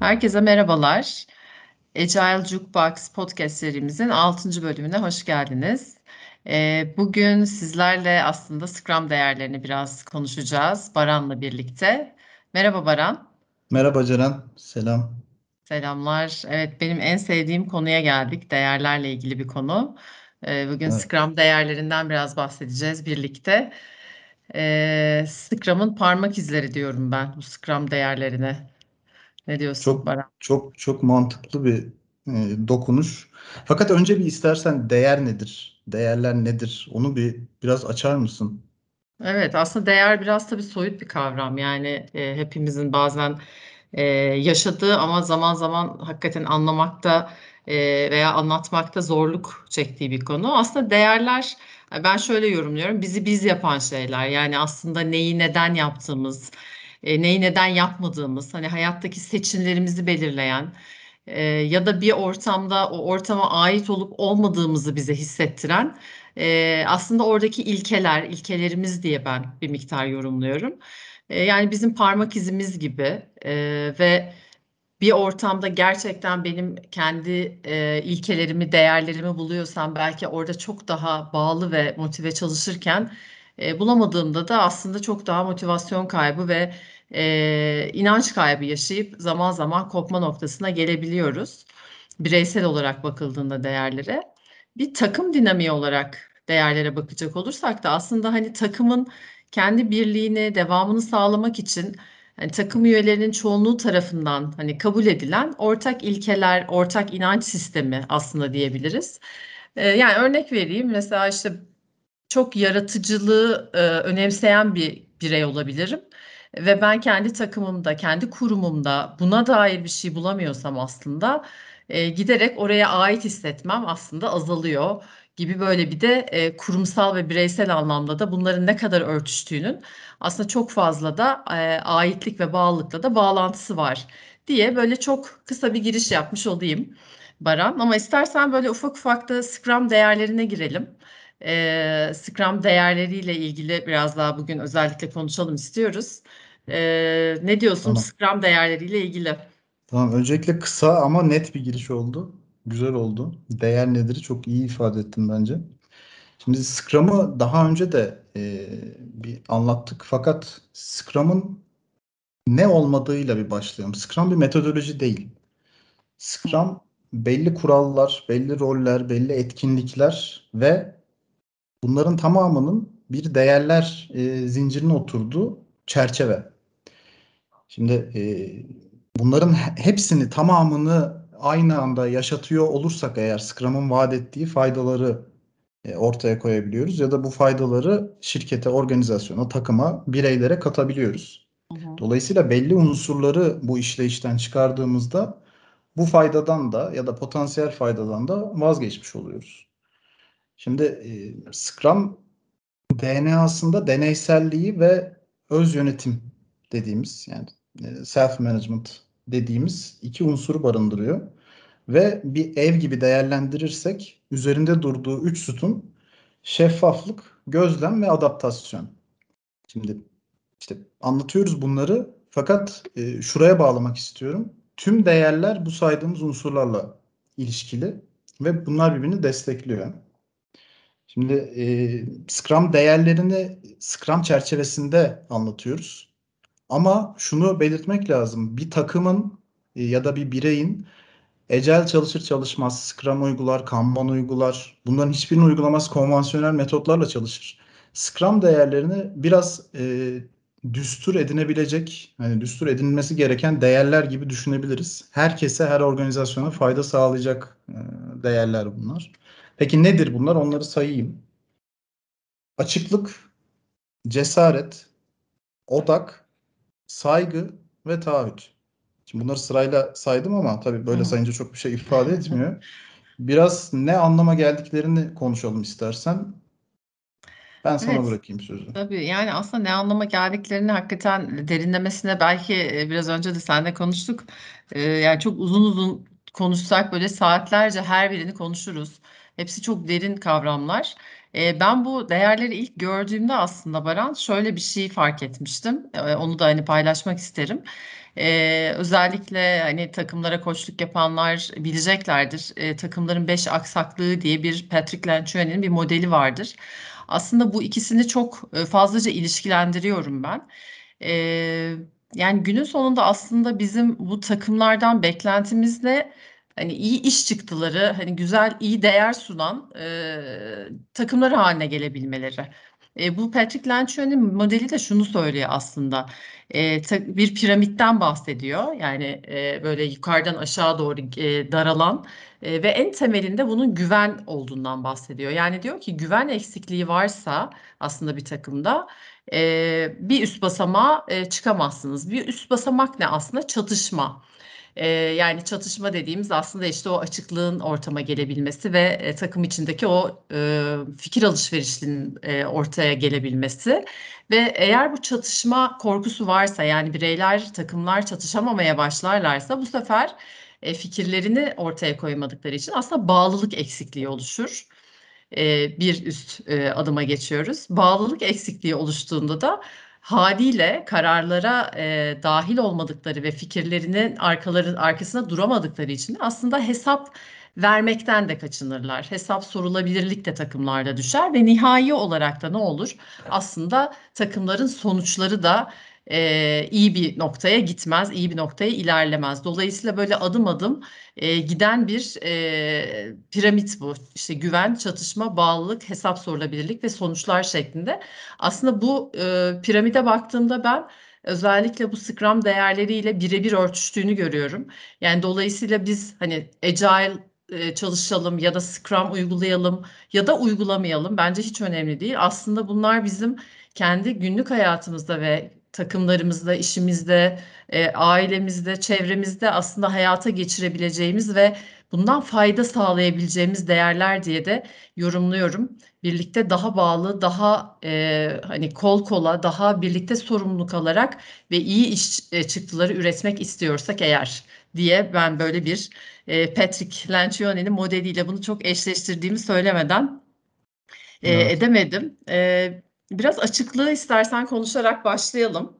Herkese merhabalar. Agile Jukebox podcast serimizin 6. bölümüne hoş geldiniz. Ee, bugün sizlerle aslında Scrum değerlerini biraz konuşacağız Baran'la birlikte. Merhaba Baran. Merhaba Ceren, selam. Selamlar. Evet, benim en sevdiğim konuya geldik. Değerlerle ilgili bir konu. Ee, bugün Evet. Scrum değerlerinden biraz bahsedeceğiz birlikte. Ee, Scrum'ın parmak izleri diyorum ben bu Scrum değerlerine. Ne diyorsun Çok Baran? çok çok mantıklı bir e, dokunuş. Fakat önce bir istersen değer nedir? Değerler nedir? Onu bir biraz açar mısın? Evet, aslında değer biraz tabii soyut bir kavram. Yani e, hepimizin bazen e, yaşadığı ama zaman zaman hakikaten anlamakta e, veya anlatmakta zorluk çektiği bir konu. Aslında değerler, ben şöyle yorumluyorum, bizi biz yapan şeyler. Yani aslında neyi neden yaptığımız, e, neyi neden yapmadığımız, hani hayattaki seçimlerimizi belirleyen e, ya da bir ortamda o ortama ait olup olmadığımızı bize hissettiren e, aslında oradaki ilkeler, ilkelerimiz diye ben bir miktar yorumluyorum. E, yani bizim parmak izimiz gibi e, ve bir ortamda gerçekten benim kendi e, ilkelerimi, değerlerimi buluyorsam belki orada çok daha bağlı ve motive çalışırken e, bulamadığımda da aslında çok daha motivasyon kaybı ve e, inanç kaybı yaşayıp zaman zaman kopma noktasına gelebiliyoruz. Bireysel olarak bakıldığında değerlere. Bir takım dinamiği olarak değerlere bakacak olursak da aslında hani takımın kendi birliğini, devamını sağlamak için hani takım üyelerinin çoğunluğu tarafından hani kabul edilen ortak ilkeler, ortak inanç sistemi aslında diyebiliriz. Ee, yani örnek vereyim mesela işte çok yaratıcılığı e, önemseyen bir birey olabilirim ve ben kendi takımımda, kendi kurumumda buna dair bir şey bulamıyorsam aslında e, giderek oraya ait hissetmem aslında azalıyor gibi böyle bir de e, kurumsal ve bireysel anlamda da bunların ne kadar örtüştüğünün aslında çok fazla da e, aitlik ve bağlılıkla da bağlantısı var diye böyle çok kısa bir giriş yapmış olayım Baran. Ama istersen böyle ufak ufak da Scrum değerlerine girelim. E, Scrum değerleriyle ilgili biraz daha bugün özellikle konuşalım istiyoruz. E, ne diyorsun Tamam. Scrum değerleriyle ilgili? Tamam, öncelikle kısa ama net bir giriş oldu. Güzel oldu. Değer nedir? Çok iyi ifade ettin bence. Şimdi Scrum'ı daha önce de e, bir anlattık. Fakat Scrum'ın ne olmadığıyla bir başlayalım. Scrum bir metodoloji değil. Scrum belli kurallar, belli roller, belli etkinlikler ve bunların tamamının bir değerler e, zincirine oturduğu çerçeve. Şimdi e, bunların hepsini tamamını aynı anda yaşatıyor olursak eğer Scrum'ın vaat ettiği faydaları e, ortaya koyabiliyoruz ya da bu faydaları şirkete, organizasyona, takıma, bireylere katabiliyoruz. Hı hı. Dolayısıyla belli unsurları bu işleyişten çıkardığımızda bu faydadan da ya da potansiyel faydadan da vazgeçmiş oluyoruz. Şimdi e, Scrum DNA'sında deneyselliği ve öz yönetim dediğimiz yani e, self management dediğimiz iki unsuru barındırıyor. Ve bir ev gibi değerlendirirsek üzerinde durduğu üç sütun şeffaflık, gözlem ve adaptasyon. Şimdi işte anlatıyoruz bunları fakat e, şuraya bağlamak istiyorum. Tüm değerler bu saydığımız unsurlarla ilişkili ve bunlar birbirini destekliyor. Şimdi e, Scrum değerlerini Scrum çerçevesinde anlatıyoruz. Ama şunu belirtmek lazım. Bir takımın e, ya da bir bireyin Agile çalışır çalışmaz, Scrum uygular, Kanban uygular. Bunların hiçbirini uygulamaz konvansiyonel metotlarla çalışır. Scrum değerlerini biraz e, düstur edinebilecek, hani düstur edinilmesi gereken değerler gibi düşünebiliriz. Herkese, her organizasyona fayda sağlayacak e, değerler bunlar. Peki nedir bunlar? Onları sayayım. Açıklık, cesaret, odak, saygı ve taahhüt. Şimdi bunları sırayla saydım ama tabii böyle sayınca çok bir şey ifade etmiyor. Biraz ne anlama geldiklerini konuşalım istersen. Ben sana Evet. bırakayım sözü. Tabii yani aslında ne anlama geldiklerini hakikaten derinlemesine belki e, biraz önce de seninle konuştuk. E, yani çok uzun uzun konuşsak böyle saatlerce her birini konuşuruz. Hepsi çok derin kavramlar. Ben bu değerleri ilk gördüğümde aslında Baran şöyle bir şey fark etmiştim. Onu da hani paylaşmak isterim. Eee, özellikle hani takımlara koçluk yapanlar bileceklerdir. Eee, takımların beş aksaklığı diye bir Patrick Lencioni'nin bir modeli vardır. Aslında bu ikisini çok fazlaca ilişkilendiriyorum ben. Eee, yani günün sonunda aslında bizim bu takımlardan beklentimiz ne? Hani iyi iş çıktıları, hani güzel, iyi değer sunan eee takımlar haline gelebilmeleri. Eee, bu Patrick Lencioni'nin modeli de şunu söylüyor aslında. Ta bir piramitten bahsediyor. Yani eee, böyle yukarıdan aşağı doğru eee, daralan eee, ve en temelinde bunun güven olduğundan bahsediyor. Yani diyor ki güven eksikliği varsa aslında bir takımda eee, bir üst basamağa eee, çıkamazsınız. Bir üst basamak ne aslında? Çatışma. Eee, yani çatışma dediğimiz aslında işte o açıklığın ortama gelebilmesi ve eee, takım içindeki o eee, fikir alışverişinin eee, ortaya gelebilmesi ve eğer bu çatışma korkusu varsa yani bireyler, takımlar çatışamamaya başlarlarsa bu sefer eee, fikirlerini ortaya koymadıkları için aslında bağlılık eksikliği oluşur. Bir üst eee, adıma geçiyoruz. Bağlılık eksikliği oluştuğunda da hâliyle kararlara eee, dâhil olmadıkları ve fikirlerinin arkaları arkasında duramadıkları için aslında hesap vermekten de kaçınırlar. Hesap sorulabilirlik de takımlarda düşer ve nihai olarak da ne olur? Aslında takımların sonuçları da eee, iyi bir noktaya gitmez, iyi bir noktaya ilerlemez. Dolayısıyla böyle adım adım eee, giden bir eee, piramit bu. İşte güven, çatışma, bağlılık, hesap sorulabilirlik ve sonuçlar şeklinde. Aslında bu eee, piramide baktığımda ben özellikle bu Scrum değerleriyle birebir örtüştüğünü görüyorum. Yani dolayısıyla biz hani agile çalışalım ya da Scrum uygulayalım ya da uygulamayalım bence hiç önemli değil. Aslında bunlar bizim kendi günlük hayatımızda ve takımlarımızda, işimizde, eee, ailemizde, çevremizde aslında hayata geçirebileceğimiz ve bundan fayda sağlayabileceğimiz değerler diye de yorumluyorum. Birlikte daha bağlı, daha eee, hani kol kola, daha birlikte sorumluluk alarak ve iyi iş eee, çıktıları üretmek istiyorsak eğer diye ben böyle bir eee, Patrick Lencioni'nin modeliyle bunu çok eşleştirdiğimi söylemeden eee, Evet. edemedim. Eee, biraz açıklığı istersen konuşarak başlayalım.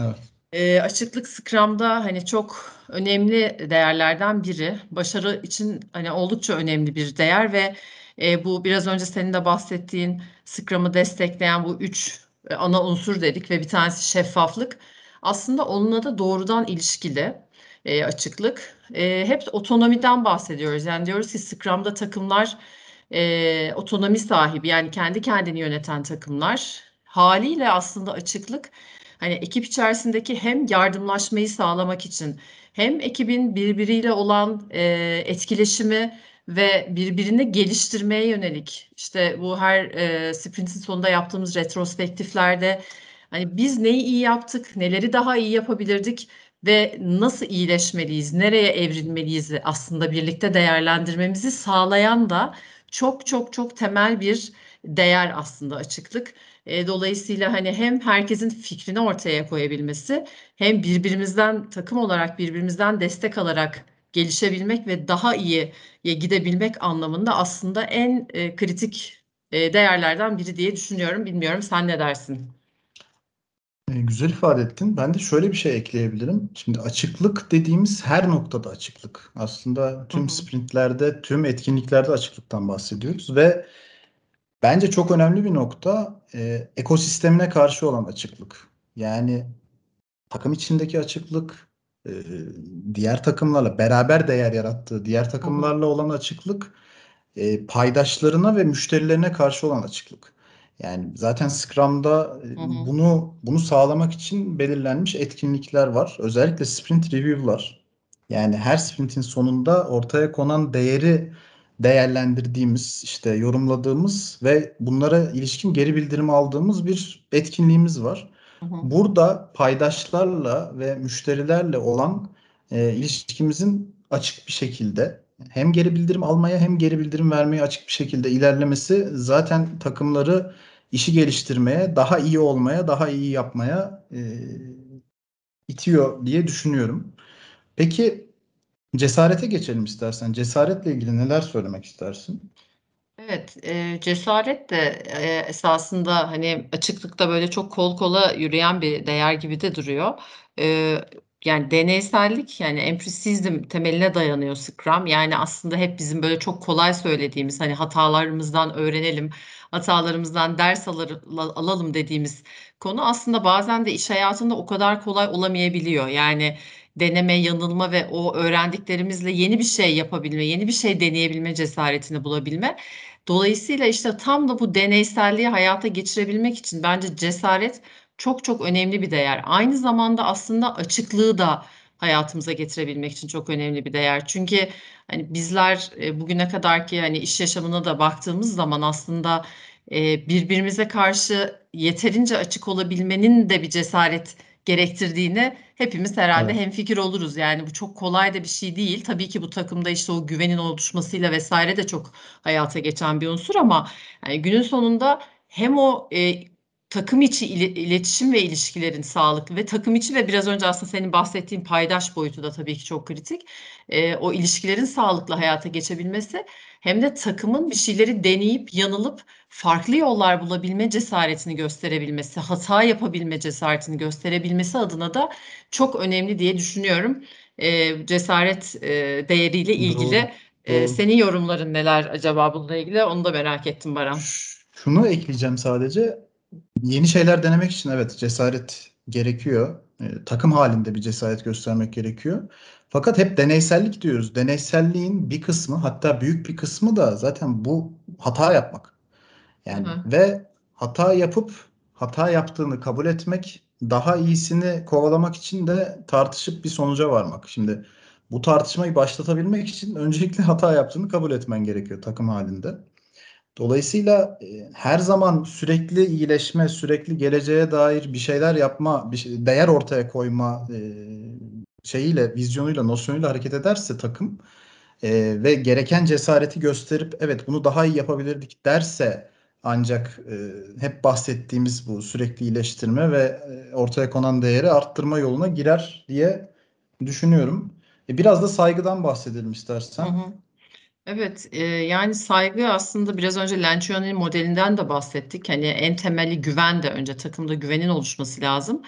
Evet. Eee, açıklık Scrum'da hani çok önemli değerlerden biri. Başarı için hani oldukça önemli bir değer ve eee, bu biraz önce senin de bahsettiğin Scrum'ı destekleyen bu 3 eee, ana unsur dedik ve bir tanesi şeffaflık. Aslında onunla da doğrudan ilişkili eee, açıklık. Eee, hep otonomiden bahsediyoruz. Yani diyoruz ki Scrum'da takımlar eee, otonomi sahibi yani kendi kendini yöneten takımlar. Hâliyle aslında açıklık hani ekip içerisindeki hem yardımlaşmayı sağlamak için hem ekibin birbiriyle olan eee, etkileşimi ve birbirini geliştirmeye yönelik işte bu her eee, sprintin sonunda yaptığımız retrospektiflerde hani biz neyi iyi yaptık, neleri daha iyi yapabilirdik ve nasıl iyileşmeliyiz, nereye evrilmeliyizi aslında birlikte değerlendirmemizi sağlayan da çok çok çok temel bir değer aslında açıklık. Eee, dolayısıyla hani hem herkesin fikrini ortaya koyabilmesi hem birbirimizden takım olarak birbirimizden destek alarak gelişebilmek ve daha iyiye gidebilmek anlamında aslında en eee, kritik eee, değerlerden biri diye düşünüyorum. Bilmiyorum sen ne dersin? Eee, güzel ifade ettin. Ben de şöyle bir şey ekleyebilirim. Şimdi açıklık dediğimiz her noktada açıklık. Aslında Hı tüm hı. sprintlerde, tüm etkinliklerde açıklıktan bahsediyoruz ve bence çok önemli bir nokta eee, ekosistemine karşı olan açıklık. Yani takım içindeki açıklık, eee, diğer takımlarla beraber değer yarattığı diğer Hı hı. takımlarla olan açıklık, eee, paydaşlarına ve müşterilerine karşı olan açıklık. Yani zaten Scrum'da eee, Hı hı. bunu bunu sağlamak için belirlenmiş etkinlikler var. Özellikle sprint review'lar. Yani her sprintin sonunda ortaya konan değeri değerlendirdiğimiz, işte yorumladığımız ve bunlara ilişkin geri bildirim aldığımız bir etkinliğimiz var. Hı hı. Burada paydaşlarla ve müşterilerle olan eee, ilişkimizin açık bir şekilde hem geri bildirim almaya hem geri bildirim vermeye açık bir şekilde ilerlemesi zaten takımları işi geliştirmeye, daha iyi olmaya, daha iyi yapmaya eee, itiyor diye düşünüyorum. Peki cesarete geçelim istersen. Cesaretle ilgili neler söylemek istersin? Evet, eee, cesaret de, eee, esasında, hani, açıklıkta böyle çok kol kola yürüyen bir değer gibi de duruyor. Eee, yani deneysellik, yani emprisizm temeline dayanıyor Scrum. Yani aslında hep bizim böyle çok kolay söylediğimiz, hani, hatalarımızdan öğrenelim, hatalarımızdan ders alır alalım dediğimiz konu aslında bazen de iş hayatında o kadar kolay olamayabiliyor. Yani deneme, yanılma ve o öğrendiklerimizle yeni bir şey yapabilme, yeni bir şey deneyebilme cesaretini bulabilme. Dolayısıyla, işte, tam da bu deneyselliği hayata geçirebilmek için bence cesaret çok çok önemli bir değer. Aynı zamanda aslında açıklığı da hayatımıza getirebilmek için çok önemli bir değer. Çünkü, hani, bizler, eee, bugüne kadarki, hani, iş yaşamına da baktığımız zaman aslında, eee, birbirimize karşı yeterince açık olabilmenin de bir cesaret gerektirdiğini hepimiz herhâlde Evet. hemfikir oluruz. Yani bu çok kolay da bir şey değil. Tabii ki bu takımda, işte, o güvenin oluşmasıyla vs. de çok hayata geçen bir unsur ama, hani, günün sonunda hem o, eee, takım içi iletişim ve ilişkilerin sağlıklı ve takım içi ve biraz önce aslında senin bahsettiğin paydaş boyutu da tabii ki çok kritik. Eee, o ilişkilerin sağlıklı hayata geçebilmesi hem de takımın bir şeyleri deneyip yanılıp farklı yollar bulabilme cesaretini gösterebilmesi, hata yapabilme cesaretini gösterebilmesi adına da çok önemli diye düşünüyorum. Eee, cesaret, eee, değeriyle ilgili. Doğru, doğru. senin yorumların neler acaba bununla ilgili? Onu da merak ettim Baran. Şunu ekleyeceğim sadece. Yeni şeyler denemek için evet, cesaret gerekiyor. Eee, takım hâlinde bir cesaret göstermek gerekiyor. Fakat hep deneysellik diyoruz. Deneyselliğin bir kısmı, hatta büyük bir kısmı da zaten bu hata yapmak. Yani hı. ve hata yapıp hata yaptığını kabul etmek, daha iyisini kovalamak için de tartışıp bir sonuca varmak. Şimdi bu tartışmayı başlatabilmek için öncelikle hata yaptığını kabul etmen gerekiyor takım hâlinde. Dolayısıyla, eee, her zaman sürekli iyileşme, sürekli geleceğe dair bir şeyler yapma, bir şey değer ortaya koyma, eee, şeyiyle, vizyonuyla, nosyonuyla hareket ederse takım, eee, ve gereken cesareti gösterip evet, bunu daha iyi yapabilirdik derse ancak, hep bahsettiğimiz bu sürekli iyileştirme ve, ortaya konan değeri arttırma yoluna girer diye düşünüyorum. E, biraz da saygıdan bahsedelim Hı istersen. hı. Evet, eee, yani saygı aslında biraz önce Lencioni modelinden de bahsettik. Hani, en temeli güven de önce takımda güvenin oluşması lazım.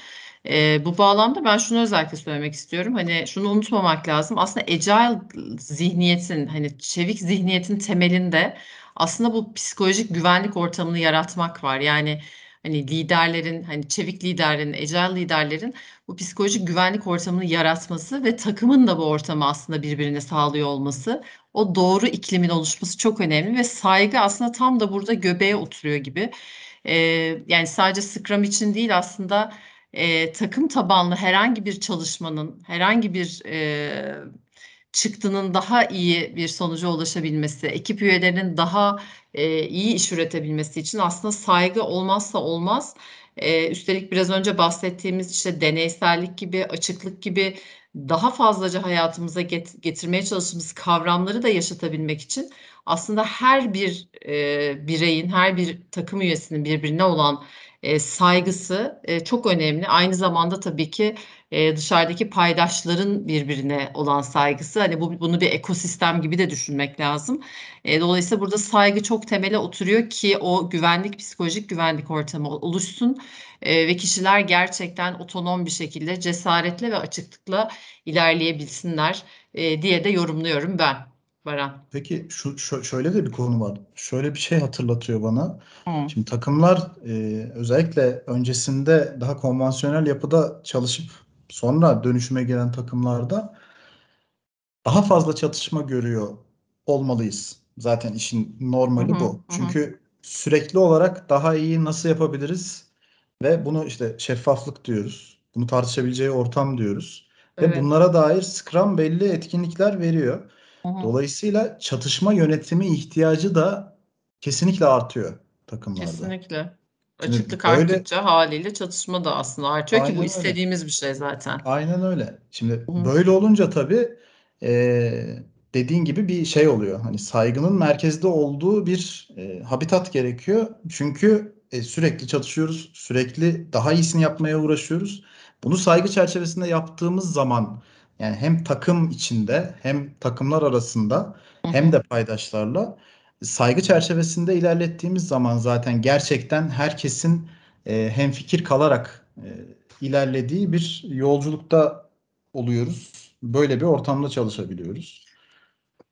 Eee, bu bağlamda ben şunu özellikle söylemek istiyorum. Hani, şunu unutmamak lazım. Aslında agile zihniyetin, hani, çevik zihniyetin temelinde aslında bu psikolojik güvenlik ortamını yaratmak var. Yani, hani, liderlerin, hani, çevik liderlerin, agile liderlerin bu psikolojik güvenlik ortamını yaratması ve takımın da bu ortamı aslında birbirine sağlıyor olması, o doğru iklimin oluşması çok önemli ve saygı aslında tam da burada göbeğe oturuyor gibi. Eee, yani sadece Scrum için değil aslında, eee, takım tabanlı herhangi bir çalışmanın, herhangi bir, eee, çıktının daha iyi bir sonuca ulaşabilmesi, ekip üyelerinin daha, eee, iyi iş üretebilmesi için aslında saygı olmazsa olmaz. Eee, üstelik biraz önce bahsettiğimiz, işte, deneysellik gibi, açıklık gibi daha fazlaca hayatımıza get getirmeye çalıştığımız kavramları da yaşatabilmek için aslında her bir, eee, bireyin, her bir takım üyesinin birbirine olan, eee, saygısı, eee, çok önemli. Aynı zamanda tabii ki, eee, dışarıdaki paydaşların birbirine olan saygısı. Hani, bu bunu bir ekosistem gibi de düşünmek lazım. Eee, dolayısıyla burada saygı çok temele oturuyor ki o güvenlik, psikolojik güvenlik ortamı oluşsun, eee, ve kişiler gerçekten otonom bir şekilde cesaretle ve açıklıkla ilerleyebilsinler, eee, diye de yorumluyorum ben, Baran. Peki şu şö şöyle de bir konu var. Şöyle bir şey hatırlatıyor bana. Hıı. Şimdi takımlar, eee, özellikle öncesinde daha konvansiyonel yapıda çalışıp sonra dönüşüme giren takımlarda daha fazla çatışma görüyor olmalıyız. Zaten işin Hı normali hı. bu. Hı hı. Çünkü sürekli olarak daha iyi nasıl yapabiliriz ve bunu, işte, şeffaflık diyoruz. Bunu tartışabileceği ortam diyoruz ve Evet. bunlara dair Scrum belli etkinlikler veriyor. Hı hı. Dolayısıyla çatışma yönetimi ihtiyacı da kesinlikle artıyor takımlarda. Kesinlikle. Şimdi Açıklık böyle arttıkça hâliyle çatışma da aslında artıyor ki bu öyle. istediğimiz bir şey zaten. Aynen öyle. Şimdi Hı hı. böyle olunca tabii, eee, dediğin gibi bir şey oluyor. Hani, saygının merkezde olduğu bir, eee, habitat gerekiyor. Çünkü, eee, sürekli çatışıyoruz, sürekli daha iyisini yapmaya uğraşıyoruz. Bunu saygı çerçevesinde yaptığımız zaman, yani hem takım içinde hem takımlar arasında hem de paydaşlarla, saygı çerçevesinde ilerlettiğimiz zaman zaten gerçekten herkesin e, hemfikir kalarak e, ilerlediği bir yolculukta oluyoruz. Böyle bir ortamda çalışabiliyoruz.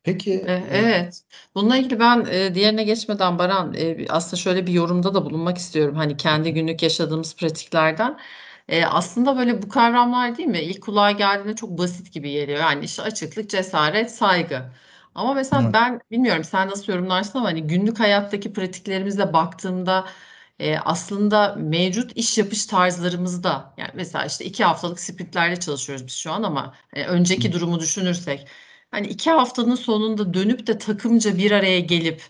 Peki. E, evet. Bununla ilgili ben e, diğerine geçmeden Baran e, aslında şöyle bir yorumda da bulunmak istiyorum. Hani kendi günlük yaşadığımız pratiklerden. E, aslında böyle bu kavramlar değil mi? İlk kulağa geldiğinde çok basit gibi geliyor. Yani işte açıklık, cesaret, saygı. Ama mesela Evet. ben bilmiyorum sen nasıl yorumlarsın ama hani günlük hayattaki pratiklerimizle baktığımda e, aslında mevcut iş yapış tarzlarımızda yani mesela işte iki haftalık sprintlerle çalışıyoruz biz şu an ama hani önceki Hı. durumu düşünürsek hani iki haftanın sonunda dönüp de takımca bir araya gelip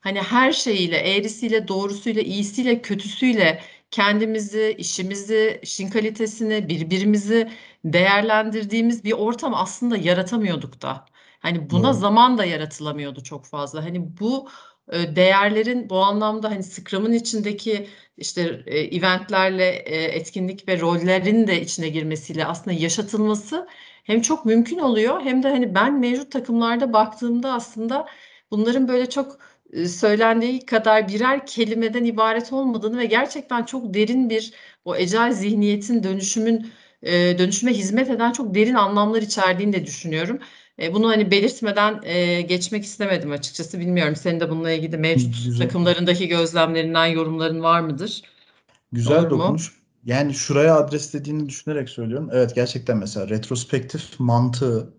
hani her şeyiyle eğrisiyle doğrusuyla iyisiyle kötüsüyle kendimizi, işimizi, işin kalitesini, birbirimizi değerlendirdiğimiz bir ortam aslında yaratamıyorduk da. Hani buna Doğru. zaman da yaratılamıyordu çok fazla. Hani bu e, değerlerin bu anlamda hani Scrum'ın içindeki işte e, eventlerle e, etkinlik ve rollerin de içine girmesiyle aslında yaşatılması hem çok mümkün oluyor hem de hani ben mevcut takımlarda baktığımda aslında bunların böyle çok söylendiği kadar birer kelimeden ibaret olmadığını ve gerçekten çok derin bir o ecel zihniyetin dönüşümün e, dönüşüme hizmet eden çok derin anlamlar içerdiğini de düşünüyorum. E, bunu hani belirtmeden e, geçmek istemedim açıkçası. Bilmiyorum senin de bununla ilgili mevcut Güzel. takımlarındaki gözlemlerinden yorumların var mıdır? Güzel Olur mu? dokunuş. Yani şuraya adreslediğini düşünerek söylüyorum. Evet gerçekten mesela retrospektif mantığı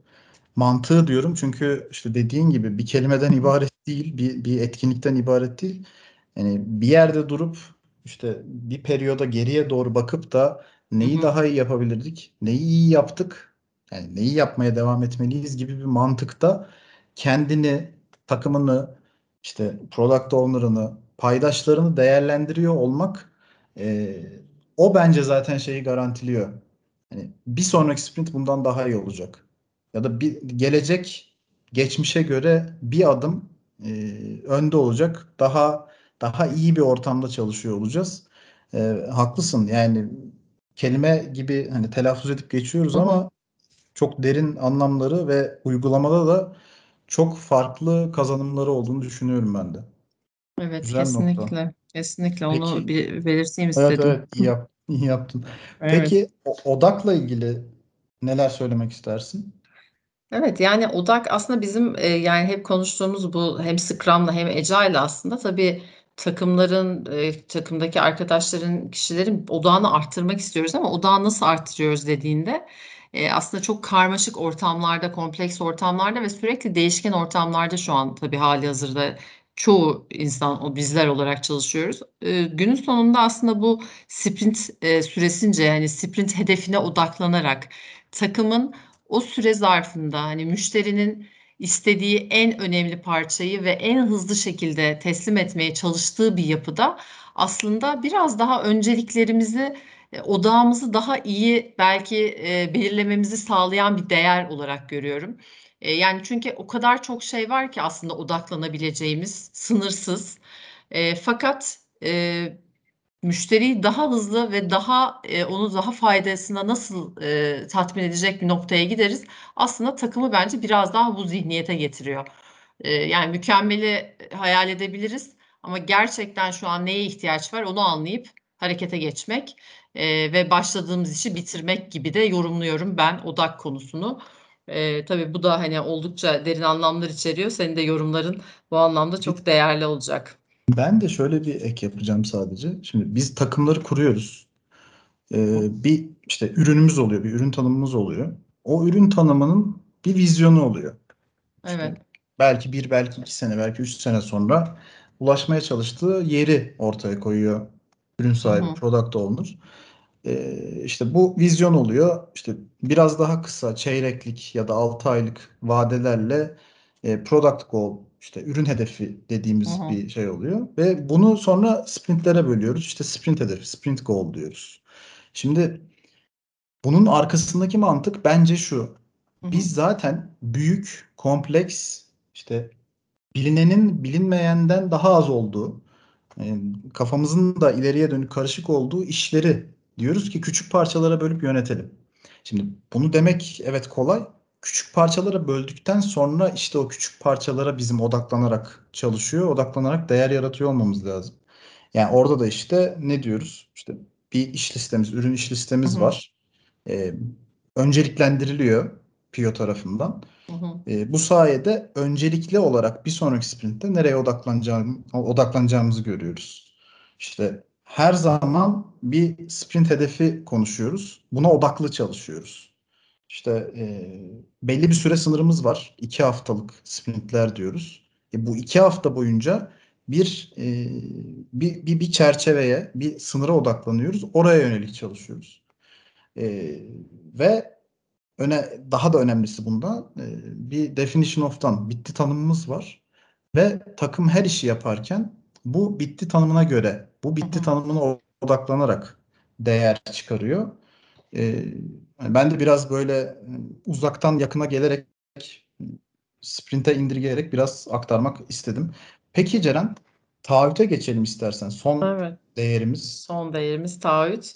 mantığı diyorum çünkü işte dediğin gibi bir kelimeden ibaret değil, bir, bir etkinlikten ibaret değil. Yani bir yerde durup işte bir periyoda geriye doğru bakıp da neyi Hı hı. daha iyi yapabilirdik, neyi iyi yaptık, yani neyi yapmaya devam etmeliyiz gibi bir mantıkta kendini, takımını, işte product owner'ını, paydaşlarını değerlendiriyor olmak e, o bence zaten şeyi garantiliyor. Yani bir sonraki sprint bundan daha iyi olacak. Ya da bir gelecek geçmişe göre bir adım e, önde olacak. Daha daha iyi bir ortamda çalışıyor olacağız. E, haklısın. Yani kelime gibi hani telaffuz edip geçiyoruz ama çok derin anlamları ve uygulamada da çok farklı kazanımları olduğunu düşünüyorum ben de. Evet Güzel nokta. kesinlikle. Kesinlikle onu Peki bir belirteyim Evet istedim. evet iyi, yap, iyi yaptın. Evet. Peki odakla ilgili neler söylemek istersin? Evet yani odak aslında bizim e, yani hep konuştuğumuz bu hem Scrum'la hem Agile aslında tabii takımların e, takımdaki arkadaşların kişilerin odağını arttırmak istiyoruz ama odağı nasıl arttırıyoruz dediğinde e, aslında çok karmaşık ortamlarda, kompleks ortamlarda ve sürekli değişken ortamlarda şu an tabii hali hazırda çoğu insan o bizler olarak çalışıyoruz. E, günün sonunda aslında bu sprint e, süresince yani sprint hedefine odaklanarak takımın o süre zarfında hani müşterinin istediği en önemli parçayı ve en hızlı şekilde teslim etmeye çalıştığı bir yapıda aslında biraz daha önceliklerimizi, e, odağımızı daha iyi belki e, belirlememizi sağlayan bir değer olarak görüyorum. E, yani çünkü o kadar çok şey var ki aslında odaklanabileceğimiz, sınırsız. E, fakat e, müşteriyi daha hızlı ve daha e, onu daha faydasına nasıl e, tatmin edecek bir noktaya gideriz? Aslında takımı bence biraz daha bu zihniyete getiriyor. E, yani mükemmeli hayal edebiliriz ama gerçekten şu an neye ihtiyaç var onu anlayıp harekete geçmek e, ve başladığımız işi bitirmek gibi de yorumluyorum ben odak konusunu. E, tabii bu da hani oldukça derin anlamlar içeriyor. Senin de yorumların bu anlamda çok değerli olacak. Ben de şöyle bir ek yapacağım sadece. Şimdi biz takımları kuruyoruz. Ee, bir işte ürünümüz oluyor, bir ürün tanımımız oluyor. O ürün tanımının bir vizyonu oluyor. İşte Evet. belki bir, belki iki sene, belki üç sene sonra ulaşmaya çalıştığı yeri ortaya koyuyor ürün sahibi, Hı hı. product owner. Ee, işte bu vizyon oluyor. İşte biraz daha kısa çeyreklik ya da 6 aylık vadelerle e, product goal işte ürün hedefi dediğimiz hı. bir şey oluyor ve bunu sonra sprintlere bölüyoruz. İşte sprint hedefi, sprint goal diyoruz. Şimdi bunun arkasındaki mantık bence şu. Biz zaten büyük, kompleks, işte bilinenin bilinmeyenden daha az olduğu, e, kafamızın da ileriye dönük karışık olduğu işleri diyoruz ki küçük parçalara bölüp yönetelim. Şimdi bunu demek evet kolay küçük parçalara böldükten sonra işte o küçük parçalara bizim odaklanarak çalışıyor. Odaklanarak değer yaratıyor olmamız lazım. Yani orada da işte ne diyoruz? İşte bir iş listemiz, ürün iş listemiz Hı hı. var. Ee, önceliklendiriliyor PO tarafından. Hı hı. E, bu sayede öncelikli olarak bir sonraki sprintte nereye odaklanacağım, odaklanacağımızı görüyoruz. İşte her zaman bir sprint hedefi konuşuyoruz. Buna odaklı çalışıyoruz. İşte e, belli bir süre sınırımız var. İki haftalık sprintler diyoruz. E, bu iki hafta boyunca bir, e, bir, bir, bir çerçeveye, bir sınıra odaklanıyoruz. Oraya yönelik çalışıyoruz. E, ve öne, daha da önemlisi bunda e, bir definition of'tan bitti tanımımız var. Ve takım her işi yaparken bu bitti tanımına göre, bu bitti tanımına odaklanarak değer çıkarıyor. E, ben de biraz böyle e, uzaktan yakına gelerek sprinte indirgeyerek biraz aktarmak istedim. Peki Ceren, taahhüte geçelim istersen. Son Evet. değerimiz. Son değerimiz taahhüt.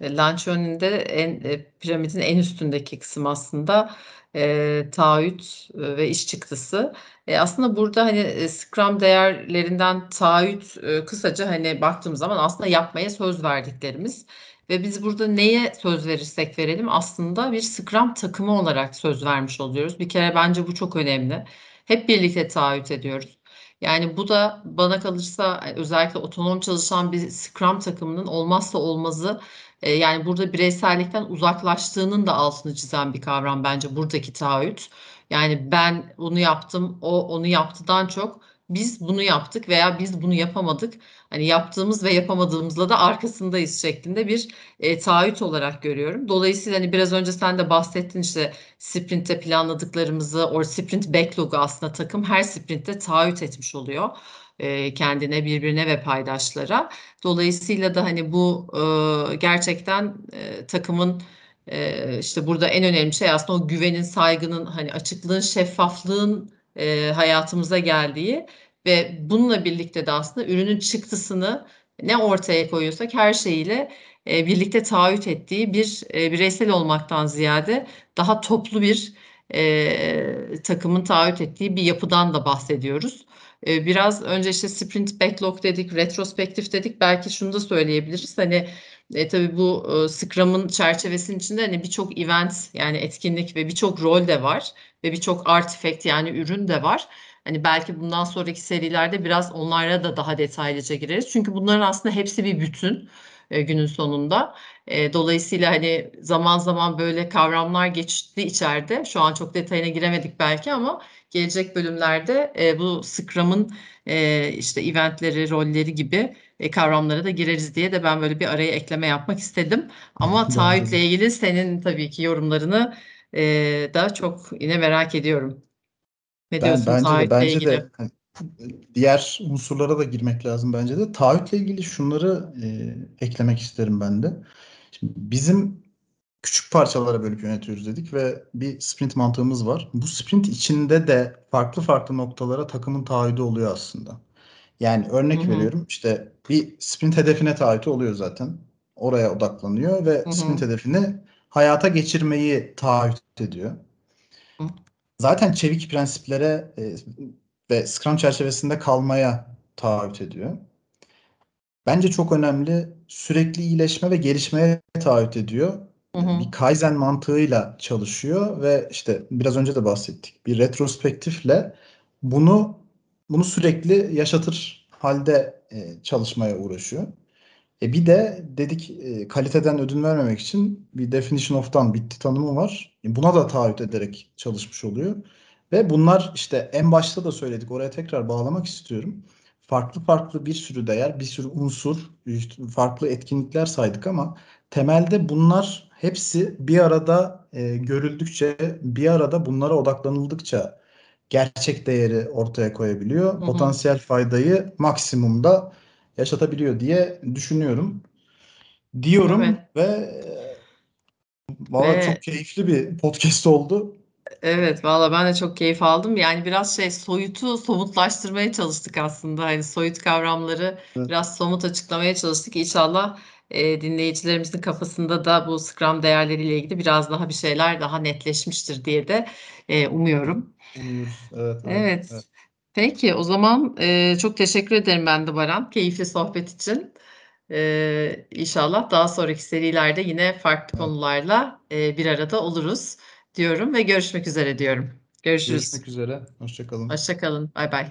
E, Lunch önünde en e, piramidin en üstündeki kısım aslında e, taahhüt ve iş çıktısı. E, aslında burada hani e, Scrum değerlerinden taahhüt e, kısaca hani baktığımız zaman aslında yapmaya söz verdiklerimiz ve biz burada neye söz verirsek verelim aslında bir Scrum takımı olarak söz vermiş oluyoruz. Bir kere bence bu çok önemli. Hep birlikte taahhüt ediyoruz. Yani bu da bana kalırsa e, özellikle otonom çalışan bir Scrum takımının olmazsa olmazı. E, yani burada bireysellikten uzaklaştığının da altını çizen bir kavram bence buradaki taahhüt. Yani ben bunu yaptım, o onu yaptıdan çok biz bunu yaptık veya biz bunu yapamadık. Hani yaptığımız ve yapamadığımızla da arkasındayız şeklinde bir e, taahhüt olarak görüyorum. Dolayısıyla hani biraz önce sen de bahsettin işte sprinte planladıklarımızı, o sprint backlog'u aslında takım her sprintte taahhüt etmiş oluyor e, kendine, birbirine ve paydaşlara. Dolayısıyla da hani bu e, gerçekten e, takımın işte burada en önemli şey aslında o güvenin, saygının, hani açıklığın, şeffaflığın hayatımıza geldiği ve bununla birlikte de aslında ürünün çıktısını ne ortaya koyuyorsak her şeyiyle e, birlikte taahhüt ettiği bir e, bireysel olmaktan ziyade daha toplu bir e, takımın taahhüt ettiği bir yapıdan da bahsediyoruz. E, biraz önce işte sprint backlog dedik, retrospektif dedik. Belki şunu da söyleyebiliriz. Hani e, tabii bu e, Scrum'ın çerçevesinin içinde hani birçok event yani etkinlik ve birçok rol de var ve birçok artifact yani ürün de var. Hani belki bundan sonraki serilerde biraz onlara da daha detaylıca gireriz. Çünkü bunların aslında hepsi bir bütün e, günün sonunda. E, dolayısıyla hani zaman zaman böyle kavramlar geçti içeride. Şu an çok detayına giremedik belki ama gelecek bölümlerde e, bu Scrum'ın e, işte eventleri, rolleri gibi e, kavramlara da gireriz diye de ben böyle bir araya ekleme yapmak istedim. Ama taahhütle ilgili senin tabii ki yorumlarını e, da çok yine merak ediyorum. Ne Ben diyorsun bence de taahhütle bence ilgili? de hani, diğer unsurlara da girmek lazım bence de. Taahhütle ilgili şunları e, eklemek isterim ben de. Şimdi bizim küçük parçalara bölüp yönetiyoruz dedik ve bir sprint mantığımız var. Bu sprint içinde de farklı farklı noktalara takımın taahhüdü oluyor aslında. Yani örnek hı. veriyorum işte bir sprint hedefine taahhütü oluyor zaten. Oraya odaklanıyor ve Hı sprint hedefini hayata geçirmeyi taahhüt ediyor. Zaten çevik prensiplere e, ve Scrum çerçevesinde kalmaya taahhüt ediyor. Bence çok önemli sürekli iyileşme ve gelişmeye taahhüt ediyor. Hı hı. Bir Kaizen mantığıyla çalışıyor ve işte biraz önce de bahsettik. Bir retrospektifle bunu bunu sürekli yaşatır halde e, çalışmaya uğraşıyor. E bir de dedik e, kaliteden ödün vermemek için bir definition of'tan bitti tanımı var. E buna da taahhüt ederek çalışmış oluyor. Ve bunlar işte en başta da söyledik. Oraya tekrar bağlamak istiyorum. Farklı farklı bir sürü değer, bir sürü unsur, farklı etkinlikler saydık ama temelde bunlar hepsi bir arada e, görüldükçe, bir arada bunlara odaklanıldıkça gerçek değeri ortaya koyabiliyor. Hı hı. Potansiyel faydayı maksimumda yaşatabiliyor diye düşünüyorum. Diyorum Evet. ve e, valla Ve çok keyifli bir podcast oldu. Evet, valla ben de çok keyif aldım. Yani biraz şey soyutu somutlaştırmaya çalıştık aslında. Hani soyut kavramları Evet. biraz somut açıklamaya çalıştık. İnşallah eee, dinleyicilerimizin kafasında da bu Scrum değerleriyle ilgili biraz daha bir şeyler daha netleşmiştir diye de, eee, umuyorum. Evet, evet, Evet. evet. Peki, o zaman, eee, çok teşekkür ederim ben de Baran, keyifli sohbet için. Eee, inşallah daha sonraki serilerde yine farklı konularla, eee, bir arada oluruz diyorum ve görüşmek üzere diyorum. Görüşürüz. Görüşmek üzere. Hoşça kalın. Hoşça kalın. Baybay.